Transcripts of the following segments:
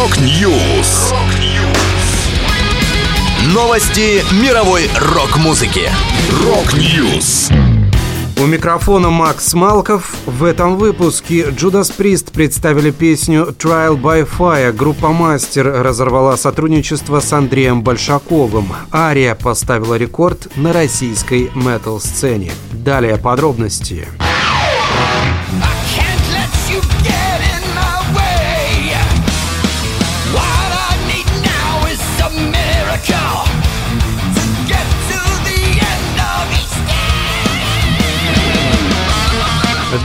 Rock News. Новости мировой рок-музыки. Rock News. У микрофона Макс Малков. В этом выпуске Judas Priest представили песню Trial by Fire. Группа Мастер разорвала сотрудничество с Андреем Большаковым. Ария поставила рекорд на российской метал-сцене. Далее подробности. Подробности.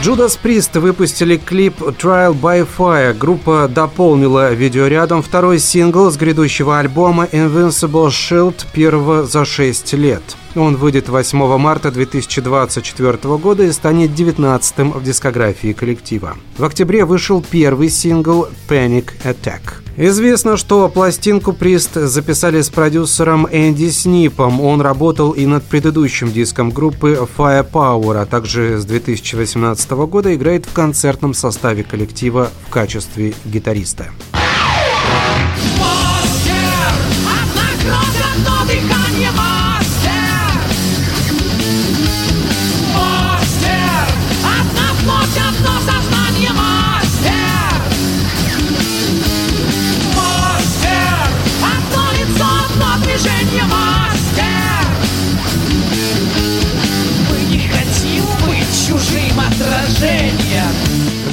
Judas Priest выпустили клип Trial by Fire. Группа дополнила видеорядом второй сингл с грядущего альбома Invincible Shield первого за 6 лет. Он выйдет 8 марта 2024 года и станет 19-м в дискографии коллектива. В октябре вышел первый сингл Panic Attack. Известно, что пластинку Прист записали с продюсером Энди Снипом. Он работал и над предыдущим диском группы Firepower, а также с 2018 года играет в концертном составе коллектива в качестве гитариста.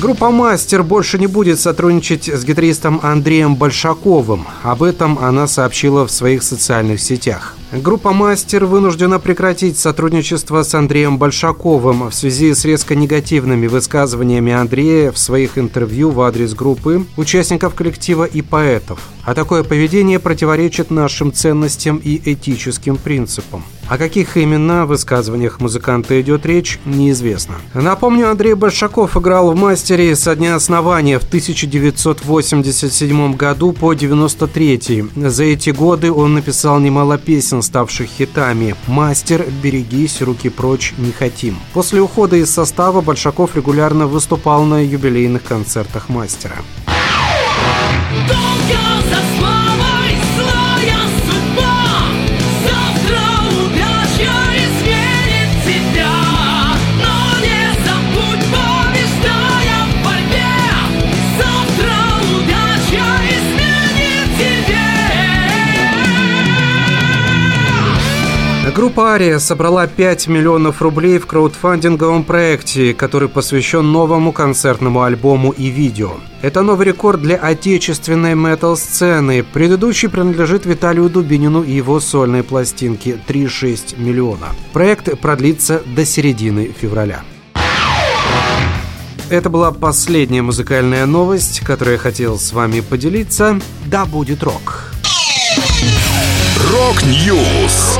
Группа «Мастер» больше не будет сотрудничать с гитаристом Андреем Большаковым. Об этом она сообщила в своих социальных сетях. Группа «Мастер» вынуждена прекратить сотрудничество с Андреем Большаковым в связи с резко негативными высказываниями Андрея в своих интервью в адрес группы, участников коллектива и поэтов. А такое поведение противоречит нашим ценностям и этическим принципам. О каких именно высказываниях музыканта идет речь, неизвестно. Напомню, Андрей Большаков играл в «Мастере» со дня основания в 1987 году по 93 За эти годы он написал немало песен, ставших хитами «Мастер», «Берегись», «Руки прочь», «Не хотим». После ухода из состава Большаков регулярно выступал на юбилейных концертах «Мастера». Группа «Ария» собрала 5 миллионов рублей в краудфандинговом проекте, который посвящен новому концертному альбому и видео. Это новый рекорд для отечественной метал-сцены. Предыдущий принадлежит Виталию Дубинину и его сольной пластинке 3,6 миллиона. Проект продлится до середины февраля. Это была последняя музыкальная новость, которую я хотел с вами поделиться. Да будет рок! Rock News!